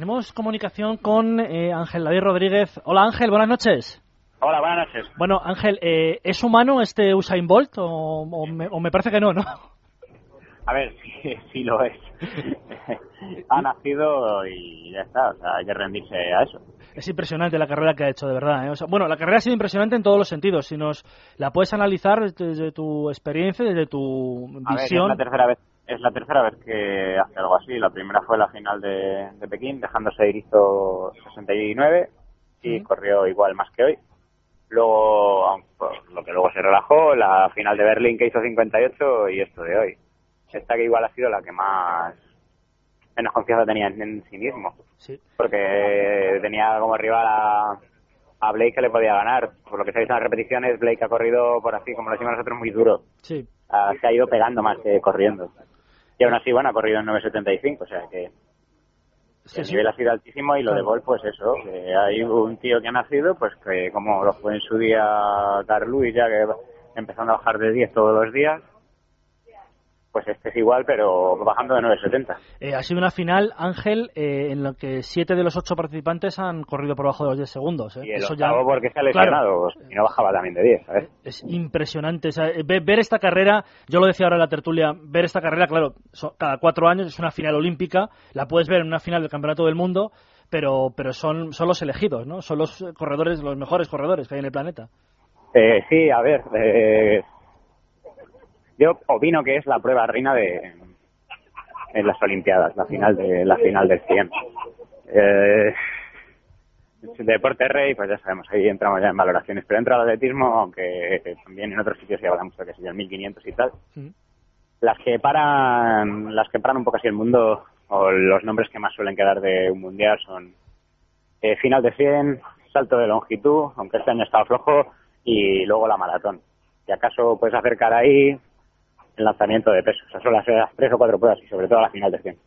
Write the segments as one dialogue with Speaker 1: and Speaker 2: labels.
Speaker 1: tenemos comunicación con eh, Ángel David Rodríguez. Hola Ángel, buenas noches.
Speaker 2: Hola, buenas noches.
Speaker 1: Bueno, Ángel, eh, ¿es humano este Usain Bolt o, o, me, o, me, parece que no, no?
Speaker 2: A ver, sí, sí lo es. ha nacido y ya está, o sea, hay que rendirse a eso.
Speaker 1: Es impresionante la carrera que ha hecho, de verdad. ¿eh? O sea, bueno, la carrera ha sido impresionante en todos los sentidos. Si nos la puedes analizar desde tu experiencia, desde tu visión.
Speaker 2: A ver, es la tercera vez es la tercera vez que hace algo así. La primera fue la final de, de Pekín, dejándose ir hizo 69 y sí. corrió igual más que hoy. Luego, lo que luego se relajó, la final de Berlín que hizo 58 y esto de hoy. Esta que igual ha sido la que más menos confianza tenía en, en sí mismo.
Speaker 1: Sí.
Speaker 2: Porque tenía como rival a, a Blake que le podía ganar. Por lo que se ha visto en las repeticiones, Blake ha corrido por así, como lo decimos nosotros, muy duro.
Speaker 1: Sí.
Speaker 2: Uh, se ha ido pegando más que corriendo. Y aún así, bueno, ha corrido en 9.75, o sea que
Speaker 1: sí,
Speaker 2: el
Speaker 1: sí.
Speaker 2: nivel ha sido altísimo y lo de Bolt, pues eso, que hay un tío que ha nacido, pues que como lo fue en su día Carl Lewis, ya que empezando a bajar de 10 todos los días, pues este es igual, pero bajando de 9.70.
Speaker 1: Eh, ha sido una final, Ángel, eh, en la que siete de los ocho participantes han corrido por debajo de los 10 segundos. ¿eh?
Speaker 2: Y el
Speaker 1: Eso
Speaker 2: octavo porque se ha lesionado,
Speaker 1: Claro.
Speaker 2: y no bajaba también de 10, ¿sabes?
Speaker 1: Es impresionante. O sea, eh, ver, esta carrera, yo lo decía ahora en la tertulia, ver esta carrera, claro, so- cada cuatro años es una final olímpica, la puedes ver en una final del Campeonato del Mundo, pero, pero son, son los elegidos, ¿no? Son los eh, corredores, los mejores corredores que hay en el planeta.
Speaker 2: Sí, a ver, yo opino que es la prueba reina de en las Olimpiadas, la final de la final del 100. Eh, deporte rey, pues ya sabemos, ahí entramos ya en valoraciones, pero dentro del atletismo, aunque también en otros sitios se habla mucho que es el 1500 y tal, las que paran, las que paran un poco así el mundo, o los nombres que más suelen quedar de un mundial son eh, final de 100, salto de longitud, aunque este año estaba flojo, y luego la maratón. Si acaso puedes acercar ahí el lanzamiento de peso. Esas son las, las tres o cuatro pruebas y sobre todo la final de 100.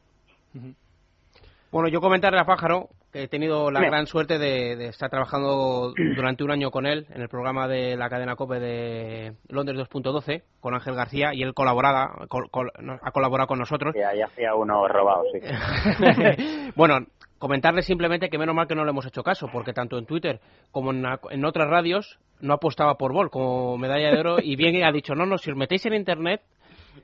Speaker 3: Bueno, yo comentarle a Pájaro he tenido la gran suerte de, de estar trabajando durante un año con él en el programa de la cadena COPE de Londres 2.12 con Ángel García y él colaboraba, col- col- ha colaborado con nosotros.
Speaker 2: Y ahí hacía uno robado, sí.
Speaker 3: bueno, comentarle simplemente que menos mal que no le hemos hecho caso, porque tanto en Twitter como en, otras radios no apostaba por Bol como medalla de oro y bien ha dicho, no, no, si os metéis en Internet,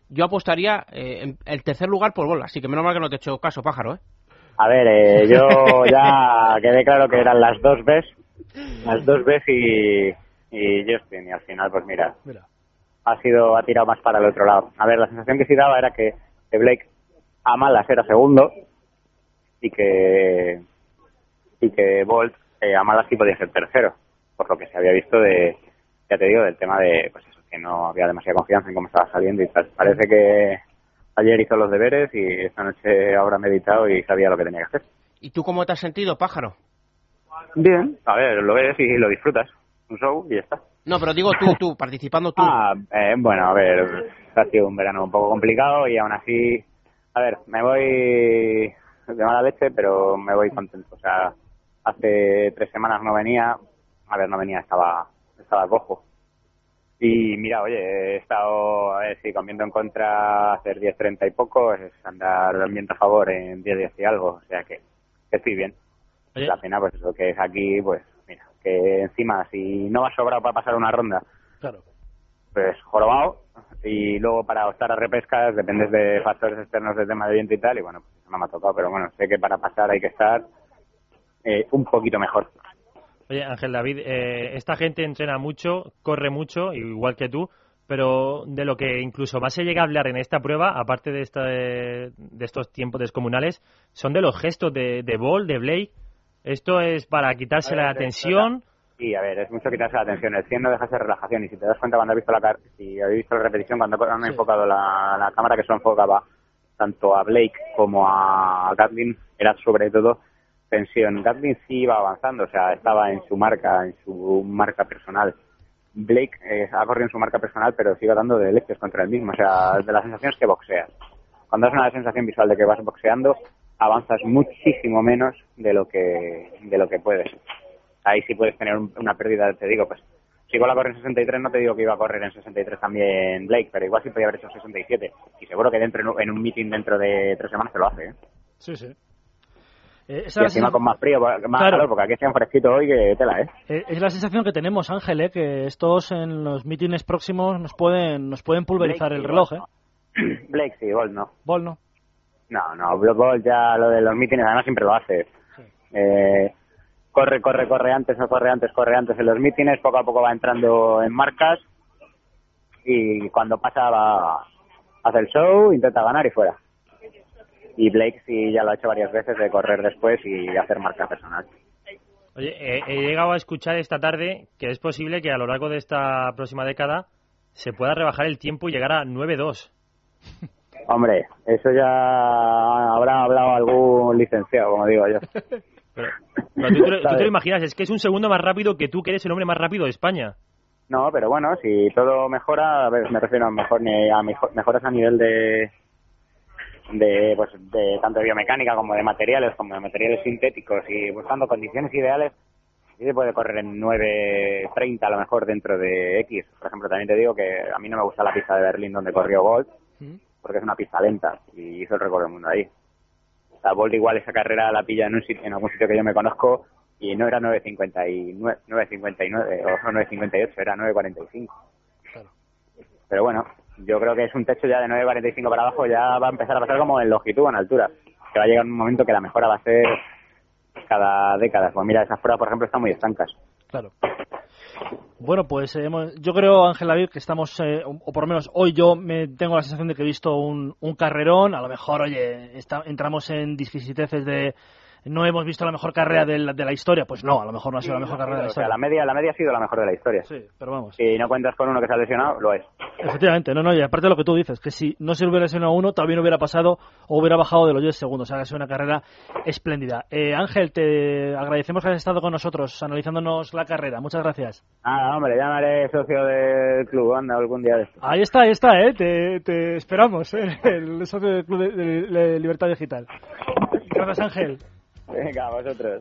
Speaker 3: yo apostaría eh, en el tercer lugar por Bol, así que menos mal que no te he hecho caso, pájaro, ¿eh?
Speaker 2: A ver, eh, yo ya quedé claro que eran las dos veces, las dos veces y, y Justin, y al final, pues mira,
Speaker 1: Mira.
Speaker 2: ha sido, ha tirado más para el otro lado. A ver, la sensación que sí daba era que, que Blake a malas era segundo y que y que Bolt eh, a malas sí podía ser tercero, por lo que se había visto de, ya te digo, del tema de, pues eso, que no había demasiada confianza en cómo estaba saliendo y tal. Parece que ayer hizo los deberes y esta noche habrá meditado y sabía lo que tenía que hacer.
Speaker 3: ¿Y tú cómo te has sentido, pájaro?
Speaker 2: Bien. A ver, lo ves y lo disfrutas. Un show y ya está.
Speaker 3: No, pero digo tú, tú, participando tú.
Speaker 2: Ah, eh, bueno, a ver, ha sido un verano un poco complicado y aún así, a ver, me voy de mala leche, pero me voy contento. O sea, hace tres semanas no venía, a ver, no venía, estaba, estaba cojo. Y mira, oye, he estado, a ver, si con viento en contra hacer 10-30 y poco, es andar viento a favor en 10-10 y algo, o sea que, que estoy bien.
Speaker 1: Oye.
Speaker 2: La pena, pues eso que es aquí, pues mira, que encima si no va sobrado para pasar una ronda,
Speaker 1: Claro.
Speaker 2: pues jorobado y luego para optar a repescas dependes de factores externos del tema de viento y tal y bueno, pues eso no me ha tocado, pero bueno, sé que para pasar hay que estar eh, un poquito mejor.
Speaker 4: Oye, Ángel David, eh, esta gente entrena mucho, corre mucho, igual que tú, pero de lo que incluso más se llega a hablar en esta prueba, aparte de, esta, de estos tiempos descomunales, son de los gestos de, de Ball, de Blake. Esto es para quitarse
Speaker 2: ver,
Speaker 4: la tensión.
Speaker 2: Y a ver, es mucho quitarse la atención. El 100 no deja de ser relajación. Y si te das cuenta cuando has visto la si habéis visto la repetición, cuando han
Speaker 1: Sí.
Speaker 2: enfocado la, la cámara que solo enfocaba tanto a Blake como a Gatlin, era sobre todo tensión. Gatlin sí iba avanzando, o sea, estaba en su marca, en su marca personal. Blake eh, ha corrido en su marca personal, pero sigue dando de contra el mismo. O sea, de la sensación es que boxeas. Cuando es una sensación visual de que vas boxeando, avanzas muchísimo menos de lo que de lo que puedes. Ahí sí puedes tener un- una pérdida, te digo, pues si igual a correr en 63, no te digo que iba a correr en 63 también Blake, pero igual sí podía haber hecho 67. Y seguro que dentro en un meeting dentro de tres semanas se lo hace, ¿eh?
Speaker 1: Sí, sí. Eh, esa
Speaker 2: Y encima
Speaker 1: sensación,
Speaker 2: con más frío, más
Speaker 1: Claro.
Speaker 2: calor, porque aquí está un fresquito hoy que tela, ¿eh?
Speaker 1: eh, es la sensación que tenemos, Ángel, eh, que estos en los mítines próximos nos pueden nos pueden pulverizar
Speaker 2: Blake
Speaker 1: el
Speaker 2: sí,
Speaker 1: reloj. ¿eh?
Speaker 2: no. Blake sí, Bolt no.
Speaker 1: Ball no.
Speaker 2: No, no, Bolt ya lo de los mítines además siempre lo hace. Eh, corre, corre, corre antes, no corre antes, corre antes en los mítines, poco a poco va entrando en marcas y cuando pasa va hace el show, intenta ganar y fuera. Y Blake sí ya lo ha hecho varias veces de correr después y hacer marca personal.
Speaker 4: Oye, he llegado a escuchar esta tarde que es posible que a lo largo de esta próxima década se pueda rebajar el tiempo y llegar a 9-2.
Speaker 2: Hombre, eso ya habrá hablado algún licenciado, como digo yo.
Speaker 4: Pero, pero tú, te lo- tú te
Speaker 2: ¿Sabes?
Speaker 4: lo imaginas, es que es un segundo más rápido que tú, que eres el hombre más rápido de España.
Speaker 2: No, pero bueno, si todo mejora, a ver, me refiero a, mejor, a mejo- mejoras a nivel de, de, pues, de tanto de biomecánica como de materiales, como de materiales sintéticos y buscando condiciones ideales, sí se puede correr en 9.30 a lo mejor dentro de X. Por ejemplo, también te digo que a mí no me gusta la pista de Berlín donde corrió Bolt, porque es una pista lenta y hizo el récord del mundo ahí. O sea, Bolt igual esa carrera la pilla en, un sitio, en algún sitio que yo me conozco y no era 9.59 9.59 o 9.58, era 9.45. Pero bueno, yo creo que es un techo ya de 9.45 para abajo, ya va a empezar a pasar como en longitud en altura. Que va a llegar un momento que la mejora va a ser cada década. Pues mira, esas pruebas, por ejemplo, están muy estancas.
Speaker 1: Claro. Bueno, pues eh, yo creo, Ángel David, que estamos, eh, o por lo menos hoy yo me tengo la sensación de que he visto un, un carrerón. A lo mejor, oye, entramos en disquisiteces de no hemos visto la mejor carrera de la, de la historia. Pues no, a lo mejor no ha sido la mejor carrera de la
Speaker 2: O sea,
Speaker 1: historia.
Speaker 2: la media, la media ha sido la mejor de la historia.
Speaker 1: Sí, pero vamos.
Speaker 2: Si no cuentas con uno que se ha lesionado, lo es.
Speaker 1: Efectivamente, no, no, y aparte de lo que tú dices, que si no se hubiera lesionado uno, también hubiera pasado o hubiera bajado de los 10 segundos. O sea, ha sido una carrera espléndida. Eh, Ángel, te agradecemos que hayas estado con nosotros analizándonos la carrera. Muchas gracias.
Speaker 2: Ah, hombre, ya me haré socio del club, anda, algún día de esto.
Speaker 1: Ahí está, ahí está, ¿eh? Te, te esperamos, ¿eh? El socio del Club de, de- de Libertad Digital. Gracias, Ángel.
Speaker 2: Venga, vosotros.